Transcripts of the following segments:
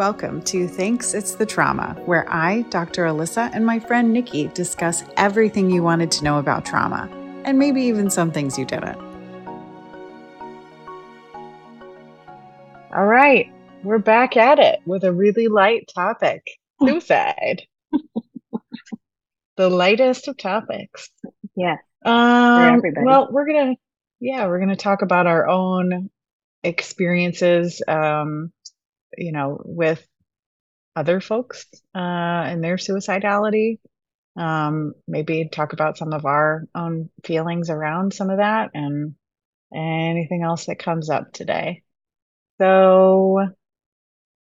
welcome to Thanks It's the Trauma, where I, Dr. Alissa, and my friend Nikki discuss everything you wanted to know about trauma, and maybe even some things you didn't. All right, we're back at it with a really light topic suicide. the lightest of topics. Yeah. Um, well, we're going to, yeah, we're going to talk about our own experiences, um, you know, with other folks uh, and their suicidality. Um, maybe talk about some of our own feelings around some of that and anything else that comes up today. So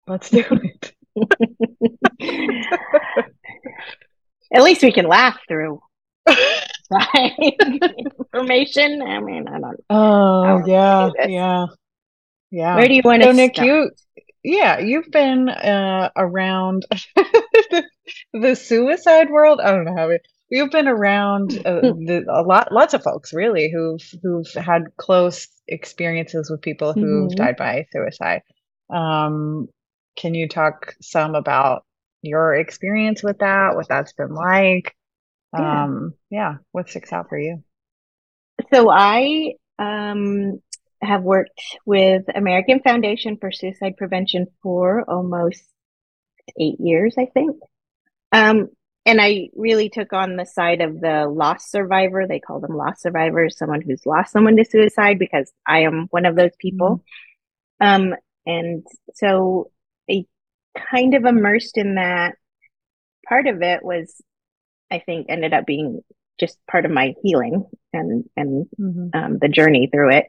let's do it. At least we can laugh through information. I mean, I don't. Oh yeah, yeah, yeah. Where do you want so, to Nick? start? You, yeah, you've been uh, around the, the suicide world. I don't know how. It, you've been around uh, the, a lot, lots of folks really who've who've had close experiences with people who've Mhm. died by suicide. Um, can you talk some about your experience with that? What that's been like? Yeah. Um, yeah, what sticks out for you? So I um, have worked with American Foundation for Suicide Prevention for almost eight years, I think. Um, and I really took on the side of the lost survivor. They call them lost survivors, someone who's lost someone to suicide, because I am one of those people. Um, and so I kind of immersed in that. Part of it was, I think, ended up being just part of my healing and and Mhm. um, the journey through it.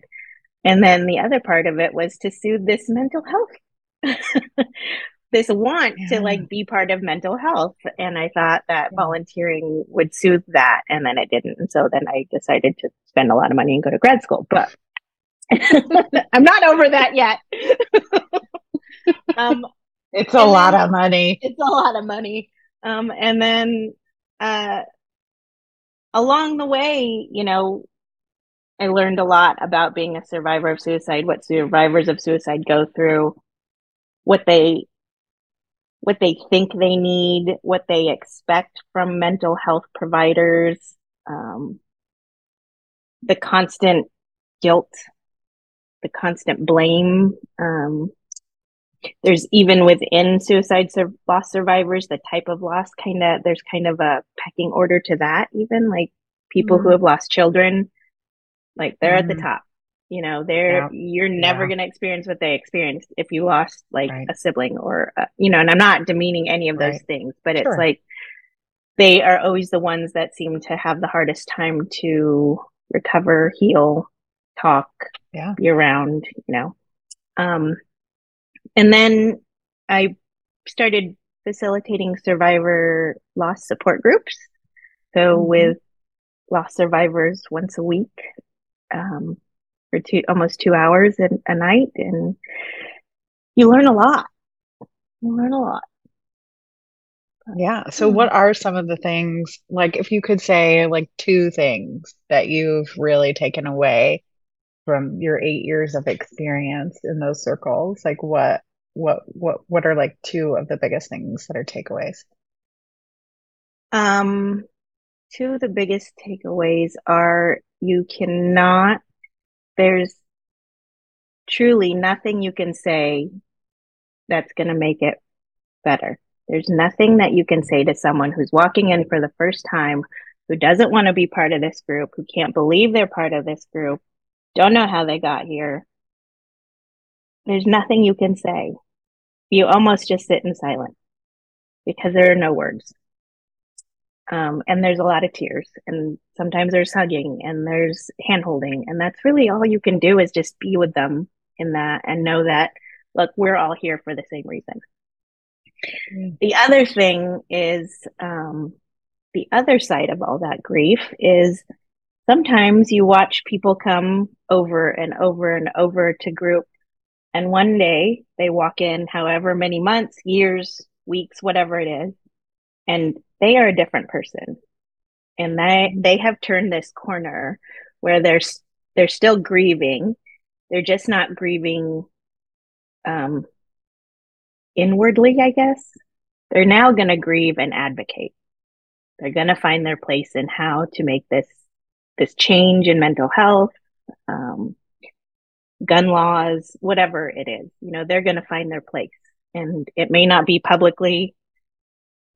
And then the other part of it was to soothe this mental health, this want Yeah. to like be part of mental health. And I thought that volunteering would soothe that. And then it didn't. And so then I decided to spend a lot of money and go to grad school. But I'm not over that yet. um, It's a lot then- of money. it's a lot of money. Um, and then uh, along the way, you know, I learned a lot about being a survivor of suicide, what survivors of suicide go through, what they what they think they need, what they expect from mental health providers, um, the constant guilt, the constant blame. Um, there's even within suicide sur- loss survivors, the type of loss kind of, there's kind of a pecking order to that, even like people who Mhm. have lost children, like they're at the Mhm. top. You know, they're, Yeah. you're never Yeah. going to experience what they experienced if you lost like Right. a sibling or, uh, you know, and I'm not demeaning any of those Right. things, but it's like they are always the ones that seem to have the hardest time to recover, heal, talk, Yeah. be around, you know. Um, and then I started facilitating survivor loss support groups. So Mhm. with lost survivors once a week, um, for two, almost two hours a, a night. And you learn a lot. You learn a lot. Yeah. So Hmm. what are some of the things, like if you could say like two things that you've really taken away from your eight years of experience in those circles? Like what what what what are like two of the biggest things that are takeaways? Um, two of the biggest takeaways are you cannot, there's truly nothing you can say that's going to make it better. There's nothing that you can say to someone who's walking in for the first time, who doesn't want to be part of this group, who can't believe they're part of this group, don't know how they got here. There's nothing you can say. You almost just sit in silence because there are no words. Um, and there's a lot of tears and sometimes there's hugging and there's hand holding. And that's really all you can do is just be with them in that and know that, look, we're all here for the same reason. Mm. The other thing is, um, the other side of all that grief is sometimes you watch people come over and over and over to group and one day they walk in however many months, years, weeks, whatever it is, and they are a different person. And they, they have turned this corner where they're, they're still grieving. They're just not grieving, um, inwardly, I guess. They're now going to grieve and advocate. They're going to find their place in how to make this this change in mental health, um, gun laws, whatever it is. You know, they're going to find their place, and it may not be publicly.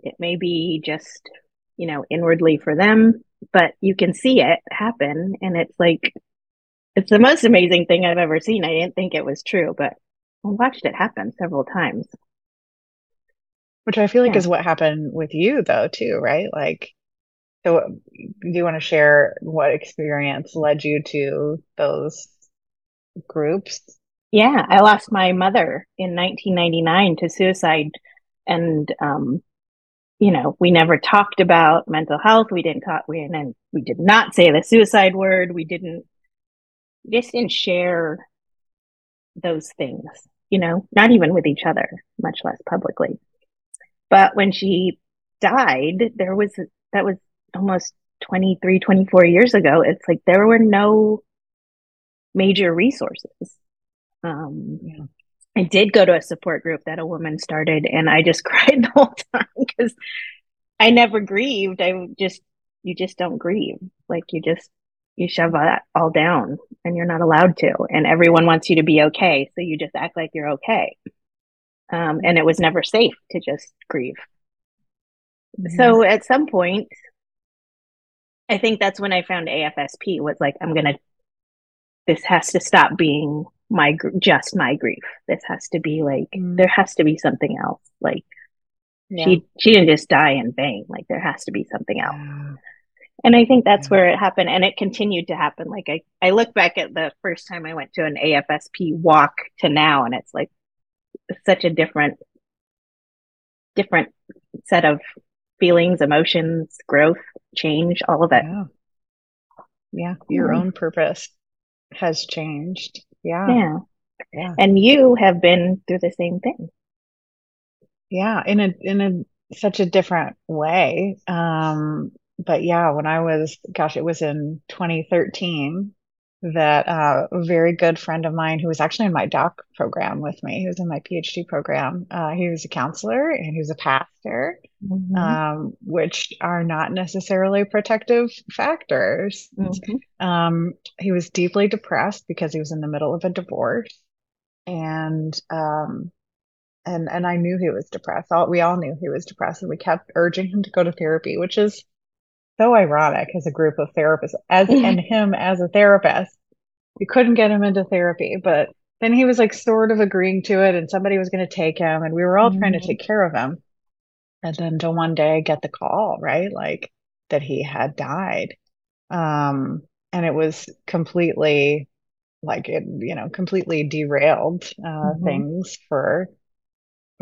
It may be just you know inwardly for them, but you can see it happen, and it's like it's the most amazing thing I've ever seen. I didn't think it was true, but I watched it happen several times. Which I feel like yeah. is what happened with you though too, right? Like so do you want to share what experience led you to those groups? Yeah, I lost my mother in 1999 to suicide and um you know, we never talked about mental health. We didn't talk we and we did not say the suicide word. We didn't just didn't share those things, you know, not even with each other, much less publicly. But when she died, there was, that was almost 23, 24 years ago. It's like there were no major resources. Um, yeah. I did go to a support group that a woman started and I just cried the whole time because I never grieved. I just, you just don't grieve. Like you just you shove that all down and you're not allowed to. And everyone wants you to be okay. So you just act like you're okay. Um, and it was never safe to just grieve. Mm-hmm. So at some point, I think that's when I found AFSP was like, I'm going to, this has to stop being my, just my grief. This has to be like, mm-hmm. there has to be something else. Like, yeah. she, she didn't just die in vain. Like, there has to be something else. And I think that's where it happened. And it continued to happen. Like I, I look back at the first time I went to an AFSP walk to now, and it's like such a different, different set of feelings, emotions, growth, change, all of it. Yeah. Yeah. Your mm-hmm. own purpose has changed. Yeah. Yeah. Yeah. And you have been through the same thing. Yeah. In a, in a, such a different way. Um, but yeah, when I was, gosh, it was in 2013 that uh, a very good friend of mine who was actually in my doc program with me, he was in my PhD program. Uh, he was a counselor and he was a pastor, mm-hmm. um, which are not necessarily protective factors. Mm-hmm. Um, he was deeply depressed because he was in the middle of a divorce, and um, and and I knew he was depressed. All, we all knew he was depressed, and we kept urging him to go to therapy, which is so ironic as a group of therapists as and him as a therapist. You couldn't get him into therapy, but then he was like sort of agreeing to it and somebody was going to take him and we were all mm-hmm. trying to mm-hmm. take care of him. And then to one day get the call, right? Like that he had died. Um, and it was completely like it, you know, completely derailed uh, mm-hmm. things for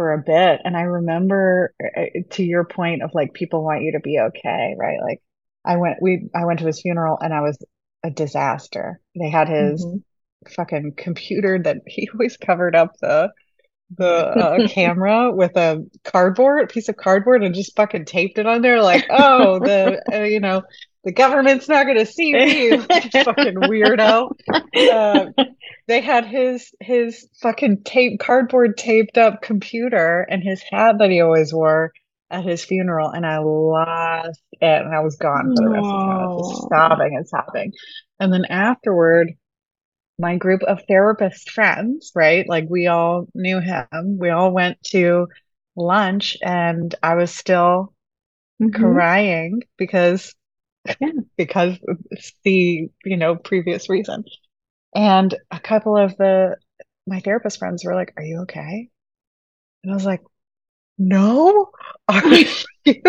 for a bit. And I remember uh, to your point of like people want you to be okay, right? Like I went we I went to his funeral and I was a disaster. They had his mm-hmm. fucking computer that he always covered up the the uh, camera with a cardboard, a piece of cardboard, and just fucking taped it on there. Like, oh, the uh, you know, the government's not going to see me, fucking weirdo. Uh, they had his his fucking tape cardboard taped up computer and his hat that he always wore at his funeral, and I lost it, and I was gone for the rest of the time, just sobbing and sobbing. And then afterward, my group of therapist friends, right? Like we all knew him. We all went to lunch, and I was still mm-hmm. crying because yeah. because the you know previous reason. And a couple of the my therapist friends were like are you okay? And i was like no? Are you?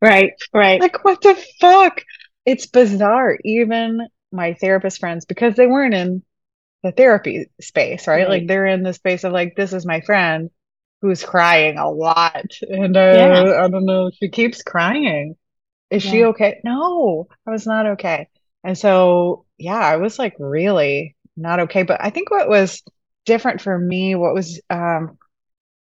Right right. Like what the fuck? It's bizarre. Even my therapist friends because they weren't in the therapy space right, right. like they're in the space of like this is my friend who's crying a lot. And uh, yeah. i don't know she keeps crying is yeah. she okay? No, I was not okay. And so, yeah, I was like really not okay. But I think what was different for me, what was um,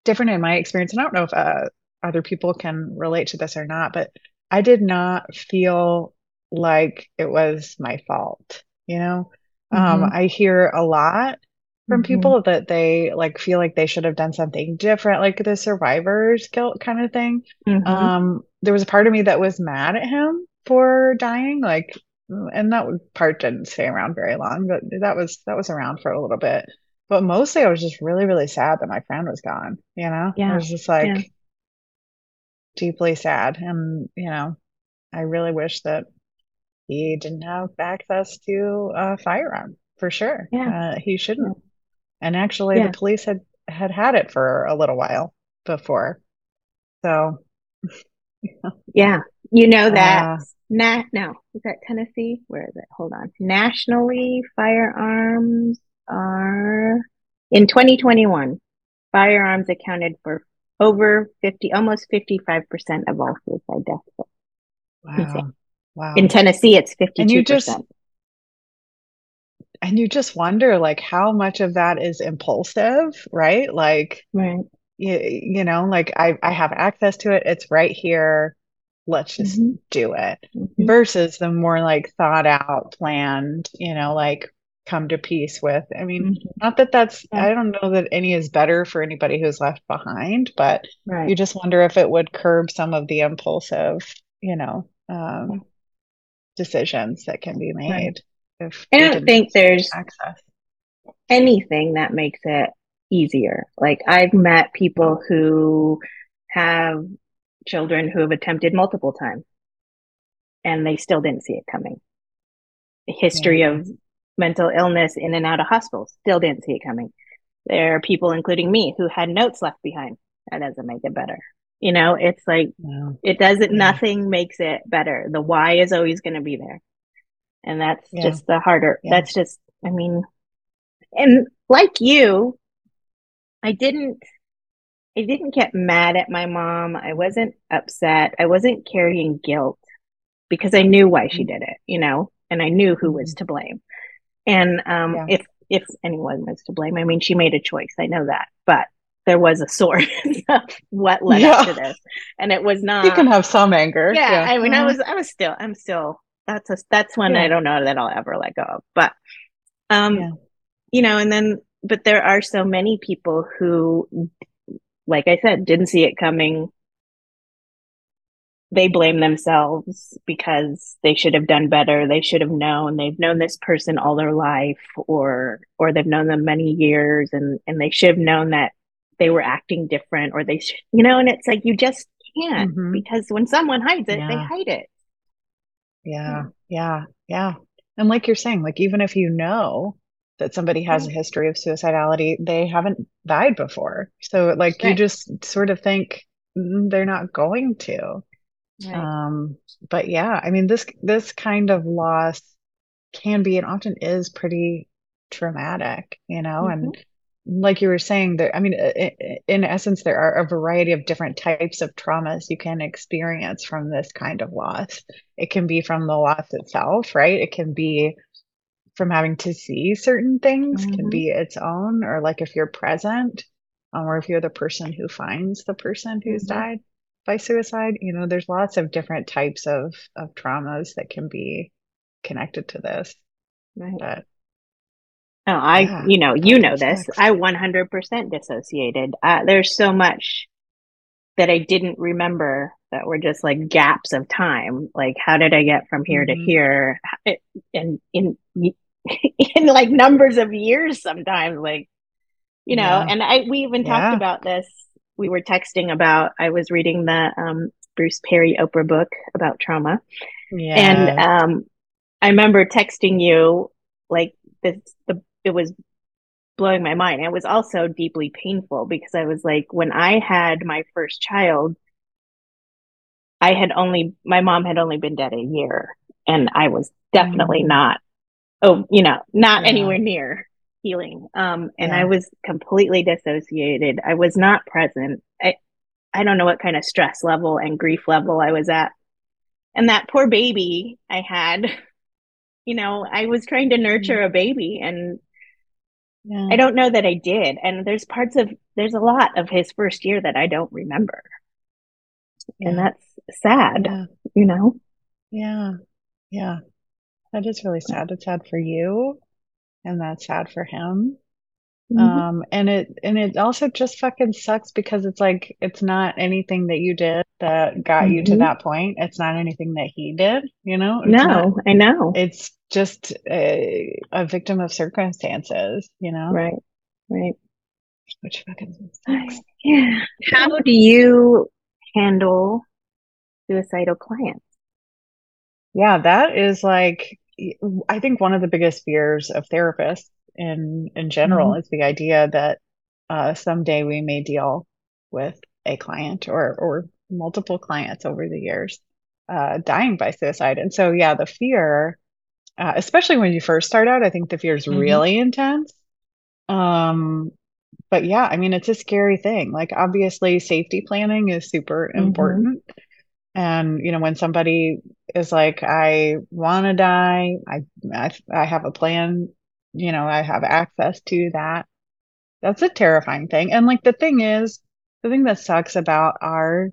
different in my experience, and I don't know if uh, other people can relate to this or not, but I did not feel like it was my fault. You know, um, mm-hmm. um, I hear a lot from mm-hmm. people that they like feel like they should have done something different, like the survivor's guilt kind of thing. Mm-hmm. Um, there was a part of me that was mad at him for dying, like, and that part didn't stay around very long, but that was that was around for a little bit. But mostly, I was just really, really sad that my friend was gone. You know, yeah. I was just like yeah. deeply sad, and you know, I really wish that he didn't have access to a firearm for sure. Yeah. Uh, he shouldn't. And actually, yeah. the police had had had it for a little while before. So, yeah, you know that. Uh, Nat, no, is that Tennessee? Where is it? Hold on. Nationally, firearms are in 2021. Firearms accounted for over 50, almost 55% of all suicide deaths. Wow. Wow. In Tennessee, it's 52%. And you just, and you just wonder like how much of that is impulsive right like right you, you know like I, I have access to it it's right here let's just mm-hmm. do it mm-hmm. versus the more like thought out planned you know like come to peace with i mean mm-hmm. not that that's yeah. i don't know that any is better for anybody who's left behind but right. you just wonder if it would curb some of the impulsive you know um, decisions that can be made right. If I don't think there's access. anything that makes it easier. Like I've met people who have children who have attempted multiple times and they still didn't see it coming. A history yeah. of mental illness in and out of hospitals, still didn't see it coming. There are people, including me, who had notes left behind. That doesn't make it better. You know, it's like, yeah. it doesn't, yeah. nothing makes it better. The why is always going to be there and that's yeah. just the harder yeah. that's just i mean and like you i didn't i didn't get mad at my mom i wasn't upset i wasn't carrying guilt because i knew why she did it you know and i knew who was mm-hmm. to blame and um, yeah. if if anyone was to blame i mean she made a choice i know that but there was a source of what led yeah. up to this and it was not you can have some anger yeah, yeah. i mean i mm-hmm. was i was still i'm still that's a that's one yeah. I don't know that I'll ever let go of. But um yeah. you know, and then but there are so many people who like I said, didn't see it coming. They blame themselves because they should have done better. They should have known. They've known this person all their life or or they've known them many years and and they should have known that they were acting different or they should, you know, and it's like you just can't mm-hmm. because when someone hides it, yeah. they hide it. Yeah. Yeah. Yeah. And like you're saying, like even if you know that somebody has a history of suicidality, they haven't died before. So like right. you just sort of think mm, they're not going to. Right. Um but yeah, I mean this this kind of loss can be and often is pretty traumatic, you know, mm-hmm. and like you were saying there i mean in essence there are a variety of different types of traumas you can experience from this kind of loss it can be from the loss itself right it can be from having to see certain things mm-hmm. can be its own or like if you're present um, or if you're the person who finds the person who's mm-hmm. died by suicide you know there's lots of different types of of traumas that can be connected to this right. but Oh, I, yeah, you know, you know this. I 100% dissociated. Uh, there's so much that I didn't remember that were just like gaps of time. Like, how did I get from here mm-hmm. to here? And in, in, in like numbers of years sometimes, like, you know, yeah. and I, we even yeah. talked about this. We were texting about, I was reading the, um, Bruce Perry Oprah book about trauma. Yeah. And, um, I remember texting you like this, the it was blowing my mind. It was also deeply painful because I was like, when I had my first child, I had only, my mom had only been dead a year and I was definitely mm-hmm. not, oh, you know, not yeah. anywhere near healing. Um, and yeah. I was completely dissociated. I was not present. I, I don't know what kind of stress level and grief level I was at. And that poor baby I had, you know, I was trying to nurture mm-hmm. a baby and yeah. I don't know that I did. And there's parts of, there's a lot of his first year that I don't remember. Yeah. And that's sad, yeah. you know? Yeah. Yeah. That is really sad. It's sad for you and that's sad for him. Mm-hmm. Um, and it and it also just fucking sucks because it's like it's not anything that you did that got mm-hmm. you to mm-hmm. that point. It's not anything that he did, you know. It's no, not, I know. It's just a, a victim of circumstances, you know. Right, right. Which fucking sucks. Yeah. How do you handle suicidal clients? Yeah, that is like I think one of the biggest fears of therapists in in general mm-hmm. is the idea that uh, someday we may deal with a client or or multiple clients over the years uh, dying by suicide. And so, yeah, the fear, uh, especially when you first start out, I think the fear is mm-hmm. really intense. Um, but yeah, I mean, it's a scary thing. Like, obviously, safety planning is super mm-hmm. important. And you know, when somebody is like, "I want to die," I, I I have a plan you know, I have access to that. That's a terrifying thing. And like the thing is, the thing that sucks about our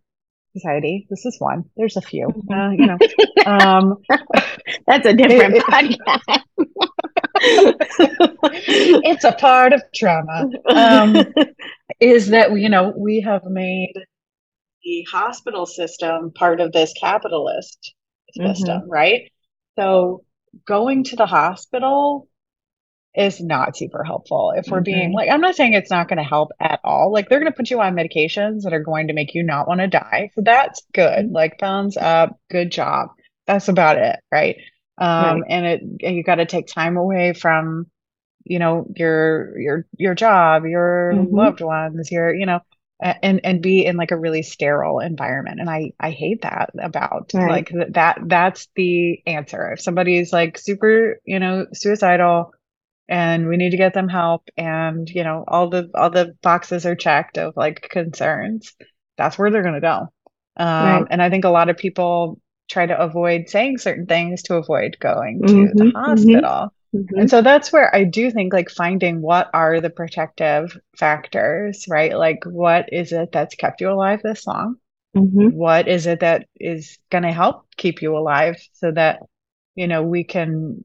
society, this is one, there's a few, mm-hmm. uh, you know, um, that's a different it, podcast. it's a part of trauma. Um, is that, you know, we have made the hospital system part of this capitalist system, mm-hmm. right? So going to the hospital is not super helpful. If we're being like, I'm not saying it's not going to help at all. Like they're going to put you on medications that are going to make you not want to die. So that's good. Mm-hmm. Like thumbs up, good job. That's about it, right? Um, right. and it you got to take time away from, you know, your your your job, your mm-hmm. loved ones, your you know, and and be in like a really sterile environment and i i hate that about right. like that that's the answer if somebody's like super you know suicidal and we need to get them help and you know all the all the boxes are checked of like concerns that's where they're going to go um, right. and i think a lot of people try to avoid saying certain things to avoid going to mm-hmm, the mm-hmm. hospital mm-hmm. and so that's where i do think like finding what are the protective factors right like what is it that's kept you alive this long mm-hmm. what is it that is going to help keep you alive so that you know we can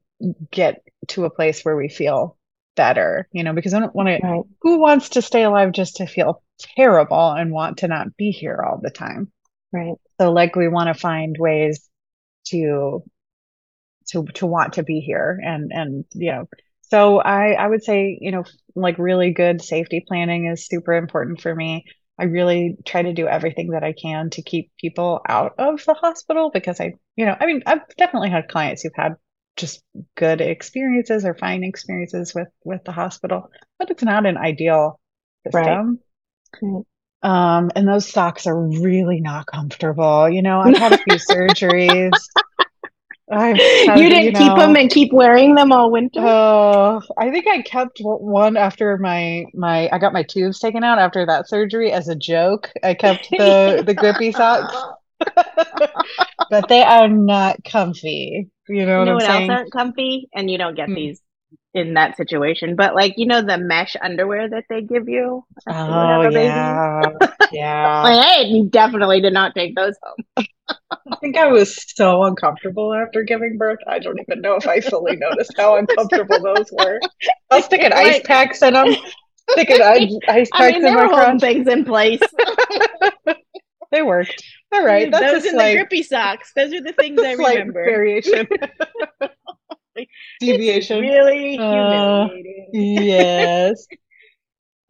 get to a place where we feel better, you know, because I don't want to, right. who wants to stay alive just to feel terrible and want to not be here all the time? Right. So like we want to find ways to, to, to want to be here and, and, you know, so I, I would say, you know, like really good safety planning is super important for me. I really try to do everything that I can to keep people out of the hospital because I, you know, I mean, I've definitely had clients who've had just good experiences or fine experiences with with the hospital but it's not an ideal system right. um and those socks are really not comfortable you know i've had a few surgeries I've had, you didn't you know, keep them and keep wearing them all winter. Oh, I think I kept one after my my I got my tubes taken out after that surgery as a joke. I kept the the grippy socks, but they are not comfy. You know, you know what, what else aren't comfy, and you don't get mm. these in that situation. But like you know the mesh underwear that they give you. Oh yeah, yeah. you definitely did not take those home. I think I was so uncomfortable after giving birth. I don't even know if I fully noticed how uncomfortable those were. I was sticking like, ice packs in them. Sticking ice, ice packs I mean, in my crotch. things in place. They worked. All right, that's those in like, the grippy socks. Those are the things I remember. Variation. Deviation. really uh, yes.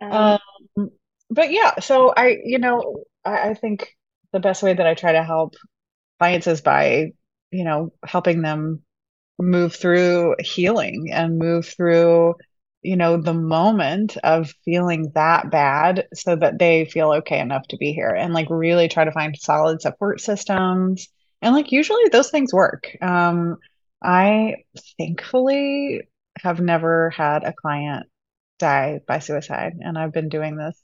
um, um, but yeah, so I, you know, I, I think the best way that I try to help clients is by, you know, helping them move through healing and move through you know, the moment of feeling that bad so that they feel okay enough to be here and like really try to find solid support systems. And like usually those things work. Um, I thankfully have never had a client die by suicide, and I've been doing this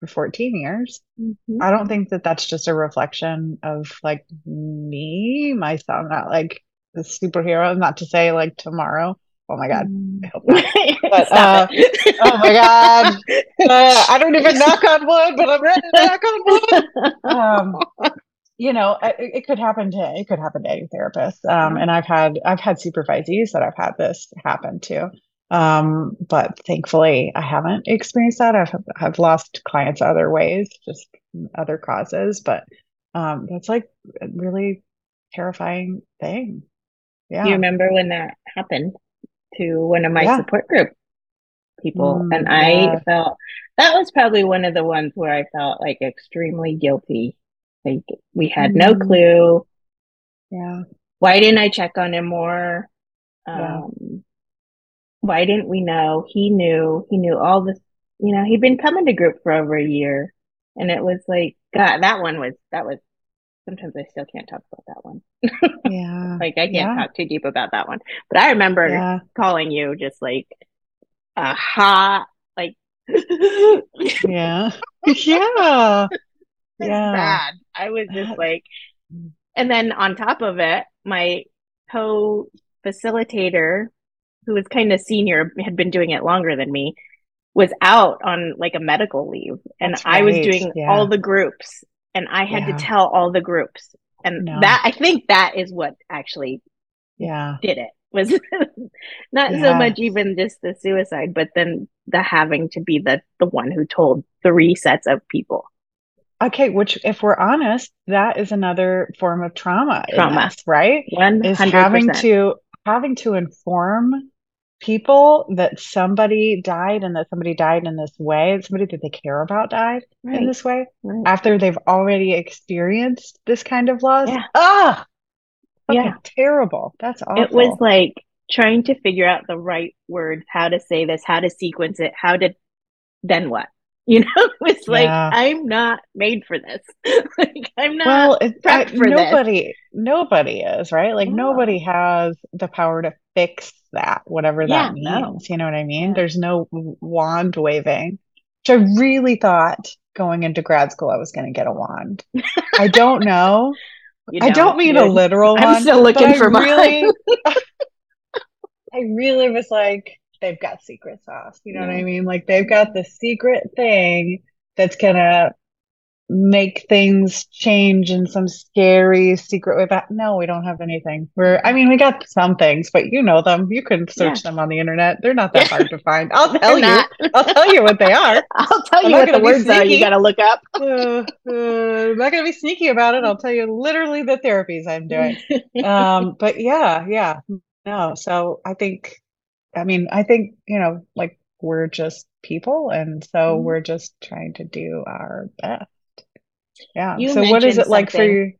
for 14 years. Mm-hmm. I don't think that that's just a reflection of like me, myself, not like the superhero, not to say like tomorrow Oh my god! I hope not. But, uh, oh my god! Uh, I don't even knock on wood, but I'm ready to knock on wood. Um, you know, it, it, could happen to it could happen to any therapist. Um, and I've had I've had supervisees that I've had this happen to. Um, but thankfully, I haven't experienced that. I've I've lost clients other ways, just other causes. But um, that's like a really terrifying thing. Yeah. Do you remember when that happened to one of my yeah. support group people? Mm, and I yeah. felt that was probably one of the ones where I felt like extremely guilty. Like we had mm. no clue. Yeah. Why didn't I check on him more? Um, why didn't we know? He knew, he knew all this, you know, he'd been coming to group for over a year. And it was like, God, that one was, that was, sometimes I still can't talk about that one. Yeah. like I can't yeah. talk too deep about that one. But I remember yeah. calling you just like a hot, like, yeah. Yeah. yeah. Bad. I was just like, and then on top of it, my co facilitator who was kind of senior, had been doing it longer than me, was out on like a medical leave. And right. I was doing yeah. all the groups and I had yeah. to tell all the groups. And no. that, I think that is what actually yeah did it was not yeah. so much even just the suicide, but then the having to be the, the one who told three sets of people. Okay, which if we're honest, that is another form of trauma. Trauma, right? 100%. Is having to having to inform people that somebody died and that somebody died in this way, somebody that they care about died right. in this way right. after they've already experienced this kind of loss. Yeah. Ah, yeah, terrible. That's awful. It was like trying to figure out the right words, how to say this, how to sequence it, how to then what. You know, it's like yeah. I'm not made for this. like I'm not well, it, I, nobody, this. Nobody is right. Like yeah. nobody has the power to fix that, whatever that means. No. You know what I mean? There's no wand waving, which I really thought going into grad school I was going to get a wand. I don't know. I don't mean a literal I'm one. I'm still looking for mine. Really, I really was like, they've got secret sauce. You know yeah. what I mean? Like they've got the secret thing that's gonna make things change in some scary secret way. But no, we don't have anything. We're I mean, we got some things, but you know them. You can search yeah. them on the internet. They're not that hard to find. I'll tell you. I'll tell you what they are. I'll tell I'm you what the words sneaky. are. You gotta look up. uh, uh, I'm not gonna be sneaky about it. I'll tell you literally the therapies I'm doing. um, but yeah, yeah. No, so I think I mean, I think, you know, like we're just people. And so mm-hmm. we're just trying to do our best. Yeah. You so what is it like for you?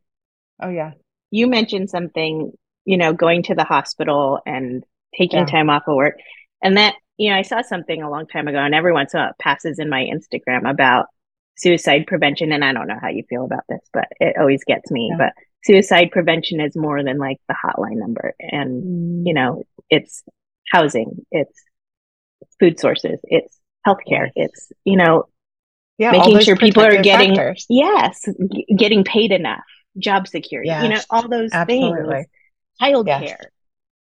Oh, yeah. You mentioned something, you know, going to the hospital and taking yeah. time off of work. And that, you know, I saw something a long time ago and every once in a while it passes in my Instagram about suicide prevention. And I don't know how you feel about this, but it always gets me. Yeah. But suicide prevention is more than like the hotline number. And, mm. you know, it's housing, it's food sources, it's healthcare, it's, you know, yeah, making sure people are getting, factors. yes, g- getting paid enough, job security, yes, you know, all those absolutely. things, childcare. Yes.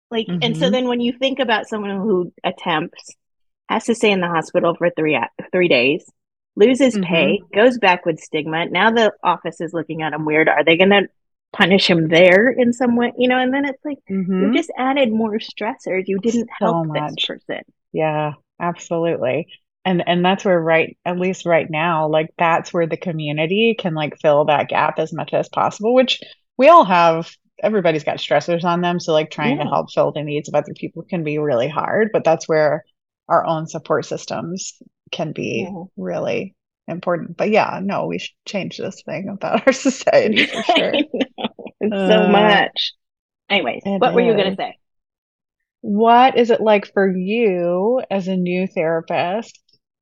Like, mm-hmm. and so mm-hmm. then when you think about someone who attempts, has to stay in the hospital for three, three days, loses mm-hmm. pay, goes back with stigma. Now the office is looking at him weird. Are they going to punish him there in some way, you know, and then it's like mm-hmm. you just added more stressors. You didn't so help much. this person. Yeah, absolutely. And and that's where right at least right now, like that's where the community can like fill that gap as much as possible, which we all have everybody's got stressors on them. So like trying yeah. to help fill the needs of other people can be really hard. But that's where our own support systems can be yeah. really important. But yeah, no, we should change this thing about our society for sure. uh, so much. Anyways, what is. were you going to say? What is it like for you as a new therapist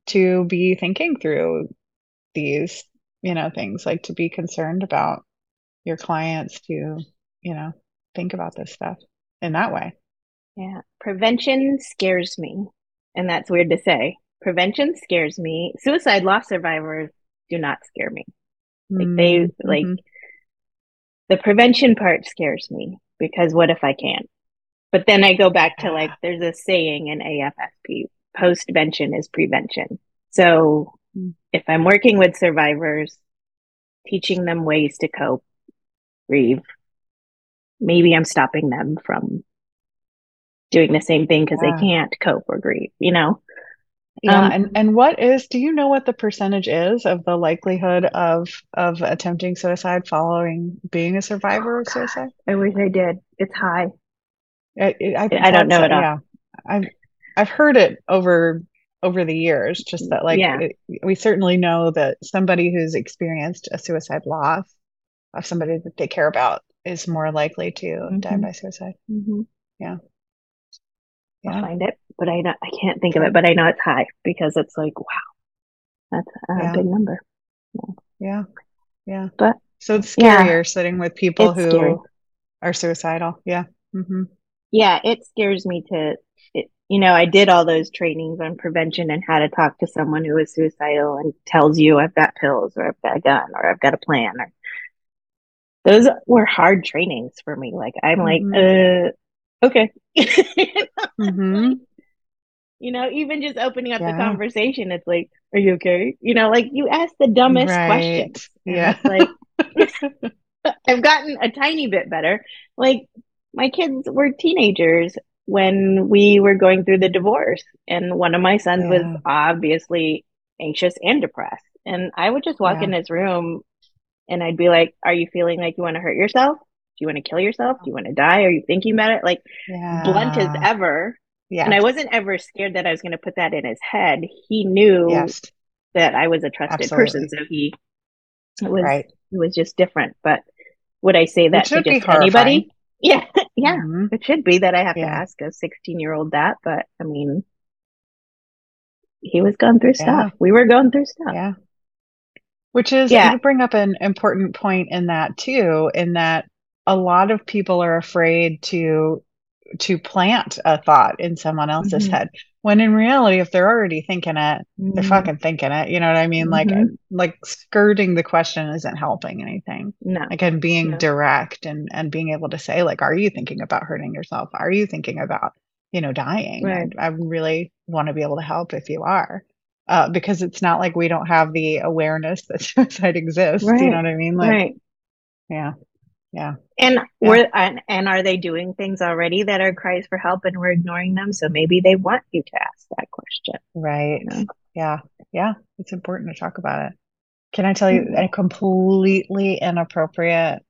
to be thinking through these, you know, things like to be concerned about your clients to, you know, think about this stuff in that way? Yeah, prevention scares me. And that's weird to say prevention scares me. Suicide loss survivors do not scare me. Like they mm-hmm. like the prevention part scares me because what if I can't? But then I go back to like there's a saying in AFSP, postvention is prevention. So if I'm working with survivors, teaching them ways to cope, grieve, maybe I'm stopping them from doing the same thing because yeah. they can't cope or grieve, you know? Yeah, um, and and what is? Do you know what the percentage is of the likelihood of of attempting suicide following being a survivor of suicide? I wish I did. It's high. I, I, I don't know it. Yeah, I've I've heard it over over the years. Just that, like, yeah. it, we certainly know that somebody who's experienced a suicide loss of somebody that they care about is more likely to mm-hmm. die by suicide. Mm-hmm. Yeah. Yeah. I'll find it, but I I can't think of it, but I know it's high because it's like, wow, that's a yeah. big number. Yeah. yeah. Yeah. But so it's scarier sitting with people who scary. are suicidal. Yeah. Mm-hmm. Yeah. It scares me to, it, you know, I did all those trainings on prevention and how to talk to someone who is suicidal and tells you I've got pills or I've got a gun or I've got a plan or those were hard trainings for me. Like I'm mm-hmm. like, uh, okay. mm-hmm. You know, even just opening up yeah. the conversation, it's like, are you okay? You know, like you ask the dumbest right. questions. Yeah. Like I've gotten a tiny bit better. Like my kids were teenagers when we were going through the divorce and one of my sons yeah. was obviously anxious and depressed. And I would just walk yeah. in his room and I'd be like, Are you feeling like you want to hurt yourself? Do you want to kill yourself? Do you want to die? Are you thinking about it? Like yeah. blunt as ever. Yeah. And I wasn't ever scared that I was going to put that in his head. He knew yes. that I was a trusted Absolutely. person. So he it was right. it was just different. But would I say that to just anybody? Yeah. yeah. Mm-hmm. It should be that I have yeah. to ask a 16 year old that. But I mean, he was going through stuff. We were going through stuff. Yeah. Which is, yeah. you bring up an important point in that too, in that a lot of people are afraid to to plant a thought in someone else's mm-hmm. head when in reality if they're already thinking it mm-hmm. they're fucking thinking it you know what i mean mm-hmm. like like skirting the question isn't helping anything no again being no. direct and and being able to say like are you thinking about hurting yourself are you thinking about you know dying right. I, I really want to be able to help if you are uh, because it's not like we don't have the awareness that suicide exists. Right. You know what I mean? Like, right. Yeah. Yeah. And yeah. we're and, and are they doing things already that are cries for help and we're ignoring them? So maybe they want you to ask that question. Right. You know? Yeah. Yeah. It's important to talk about it. Can I tell you a completely inappropriate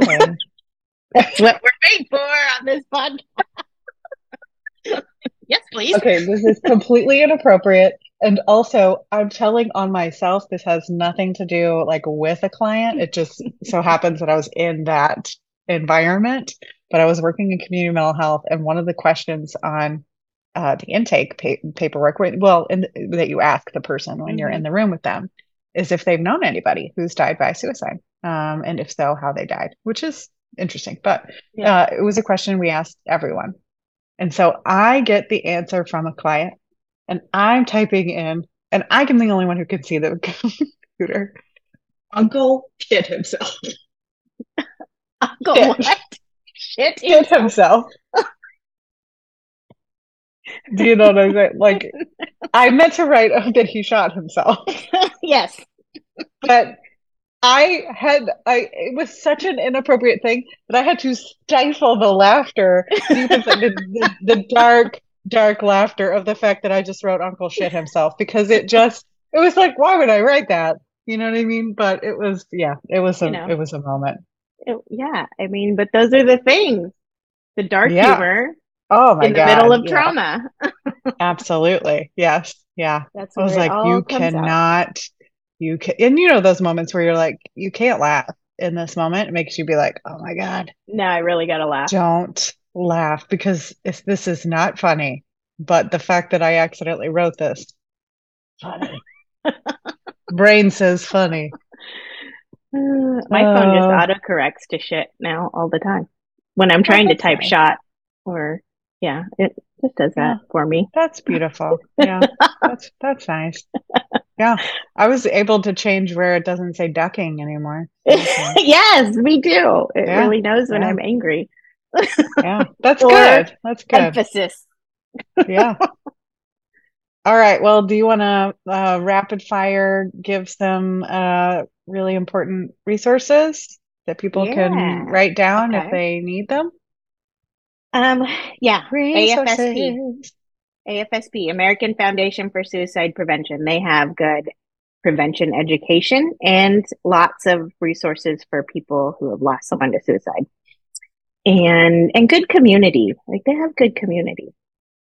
thing? That's what we're made for on this podcast. yes, please. Okay, this is completely inappropriate and also i'm telling on myself this has nothing to do like with a client it just so happens that i was in that environment but i was working in community mental health and one of the questions on uh, the intake pa- paperwork well in, that you ask the person when mm-hmm. you're in the room with them is if they've known anybody who's died by suicide um, and if so how they died which is interesting but yeah. uh, it was a question we asked everyone and so i get the answer from a client and I'm typing in, and I am the only one who can see the computer. Uncle shit himself. Uncle shit. what? Shit, shit himself. Do you know what I'm saying? Like, I meant to write oh, that he shot himself. yes. But I had I it was such an inappropriate thing that I had to stifle the laughter. Can the, the, the dark dark laughter of the fact that I just wrote Uncle Shit himself because it just it was like why would I write that? You know what I mean? But it was yeah, it was a you know, it was a moment. It, yeah, I mean, but those are the things. The dark yeah. humor. Oh my in god! In the middle of yeah. trauma. Absolutely, yes, yeah. That's I was like, you cannot, out. you can, and you know those moments where you're like, you can't laugh in this moment. It makes you be like, oh my god. No, I really gotta laugh. Don't laugh because if this is not funny, but the fact that I accidentally wrote this, funny. Brain says funny. My phone just uh, autocorrects to shit now all the time when I'm trying to type nice. shot or yeah, it just does that yeah, for me. That's beautiful. Yeah, that's that's nice. Yeah, I was able to change where it doesn't say ducking anymore. yes, me too. It yeah, really knows when yeah. I'm angry yeah, that's good. That's good. Emphasis. yeah. All right. Well, do you want to uh, rapid fire give some uh, really important resources that people yeah. can write down okay. if they need them? Um, yeah, AFSP. AFSP, American Foundation for Suicide Prevention. They have good prevention education and lots of resources for people who have lost someone to suicide. And and good community. Like they have good community.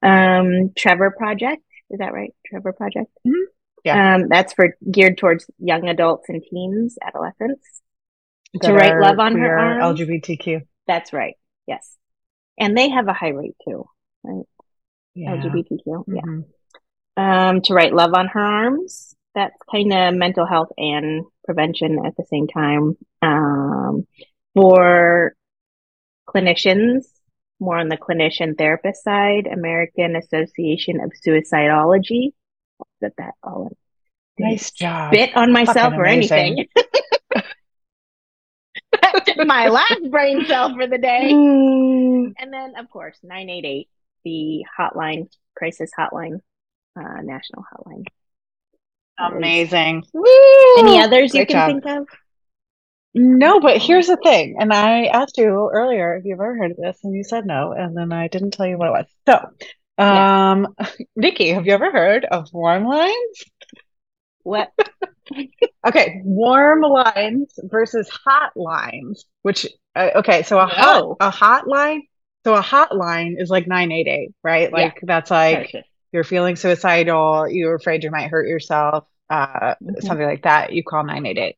Um, Trevor Project, is that right? Trevor Project? Mm-hmm. Yeah. Um, that's for geared towards young adults and teens, adolescents. To write love on her arms. LGBTQ. That's right. Yes. And they have a high rate too, right? Yeah. LGBTQ. Mm-hmm. Yeah. Um, to write love on her arms. That's kind of mental health and prevention at the same time. Um, for clinicians, more on the clinician therapist side, American Association of Suicidology. I'll put that all in. Nice job. Bit on myself or anything. my last brain cell for the day. Mm. And then, of course, 988, the hotline, crisis hotline, uh, national hotline. Amazing. Any others Great you can job. think of? No, but here's the thing. And I asked you earlier if you've ever heard of this, and you said no. And then I didn't tell you what it was. So, um, yeah. Nikki, have you ever heard of warm lines? What? okay, warm lines versus hot lines. Which uh, okay, so a hot a hotline. So a hotline is like nine eight eight, right? Like yeah. that's like you're feeling suicidal, you're afraid you might hurt yourself, uh, mm-hmm. something like that. You call nine eight eight.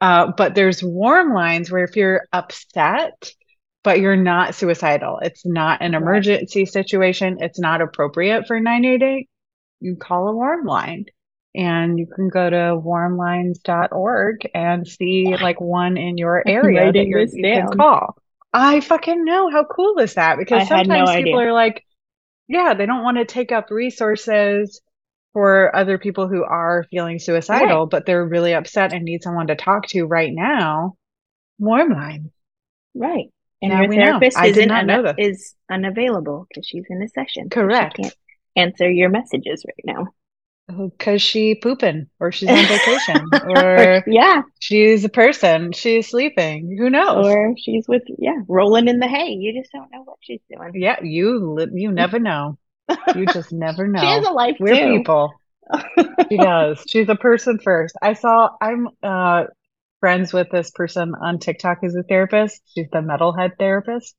Uh, but there's warm lines where if you're upset, but you're not suicidal, it's not an emergency situation, it's not appropriate for 988, you call a warm line and you can go to warmlines.org and see like one in your area that you can call. I fucking know. How cool is that? Because I sometimes no people idea. are like, yeah, they don't want to take up resources for other people who are feeling suicidal, right. but they're really upset and need someone to talk to right now. Warm line. Right. And now your therapist is, un- is unavailable because she's in a session. Correct. So can't answer your messages right now oh, because she pooping or she's on vacation or yeah she's a person she's sleeping who knows or she's with yeah rolling in the hay you just don't know what she's doing yeah you you never know you just never know. she has a life we're too. people. She does. She's a person first. I saw i'm uh friends with this person on tiktok who's a therapist. She's the metalhead therapist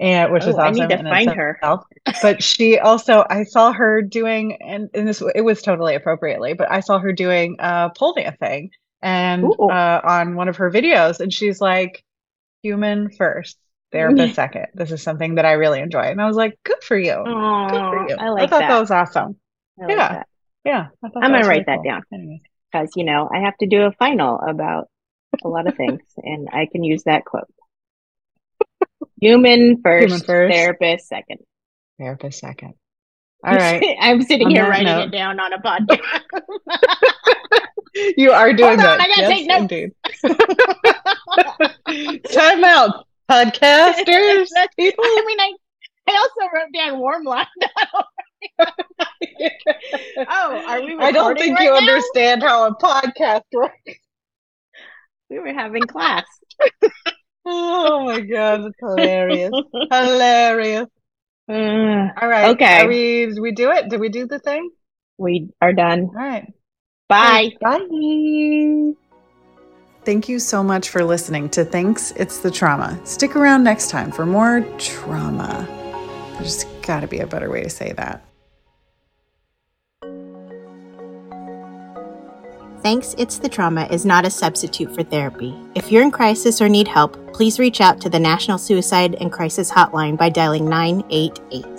and which oh, is awesome. I need to find her. but she also, I saw her doing, and, and this it was totally appropriately, but I saw her doing a pole dancing and uh, on one of her videos, and she's like, "Human first, therapist second. This is something that I really enjoy." And I was like, "Good for you. Aww, Good for you." I like I thought that. that was awesome. Like yeah, that. yeah. I'm gonna write that cool. down because you know I have to do a final about a lot of things, and I can use that quote. Human first, Human first. therapist second. Therapist second. All right. I'm sitting on here writing note. it down on a podcast. you are doing Hold that. On, I gotta yes, take notes. Time out, podcasters. People. I mean, I, I also wrote down warm line. oh, are we? I don't think right you now? understand how a podcast works. We were having class. Oh my god, it's hilarious. hilarious. Uh, All right. Okay. Are we we do it? Did we do the thing? We are done. All right. Bye. Bye. Thank you so much for listening to Thanks It's the Trauma. Stick around next time for more trauma. There's got to be a better way to say that. Thanks, It's the Trauma is not a substitute for therapy. If you're in crisis or need help, please reach out to the National Suicide and Crisis Hotline by dialing 988.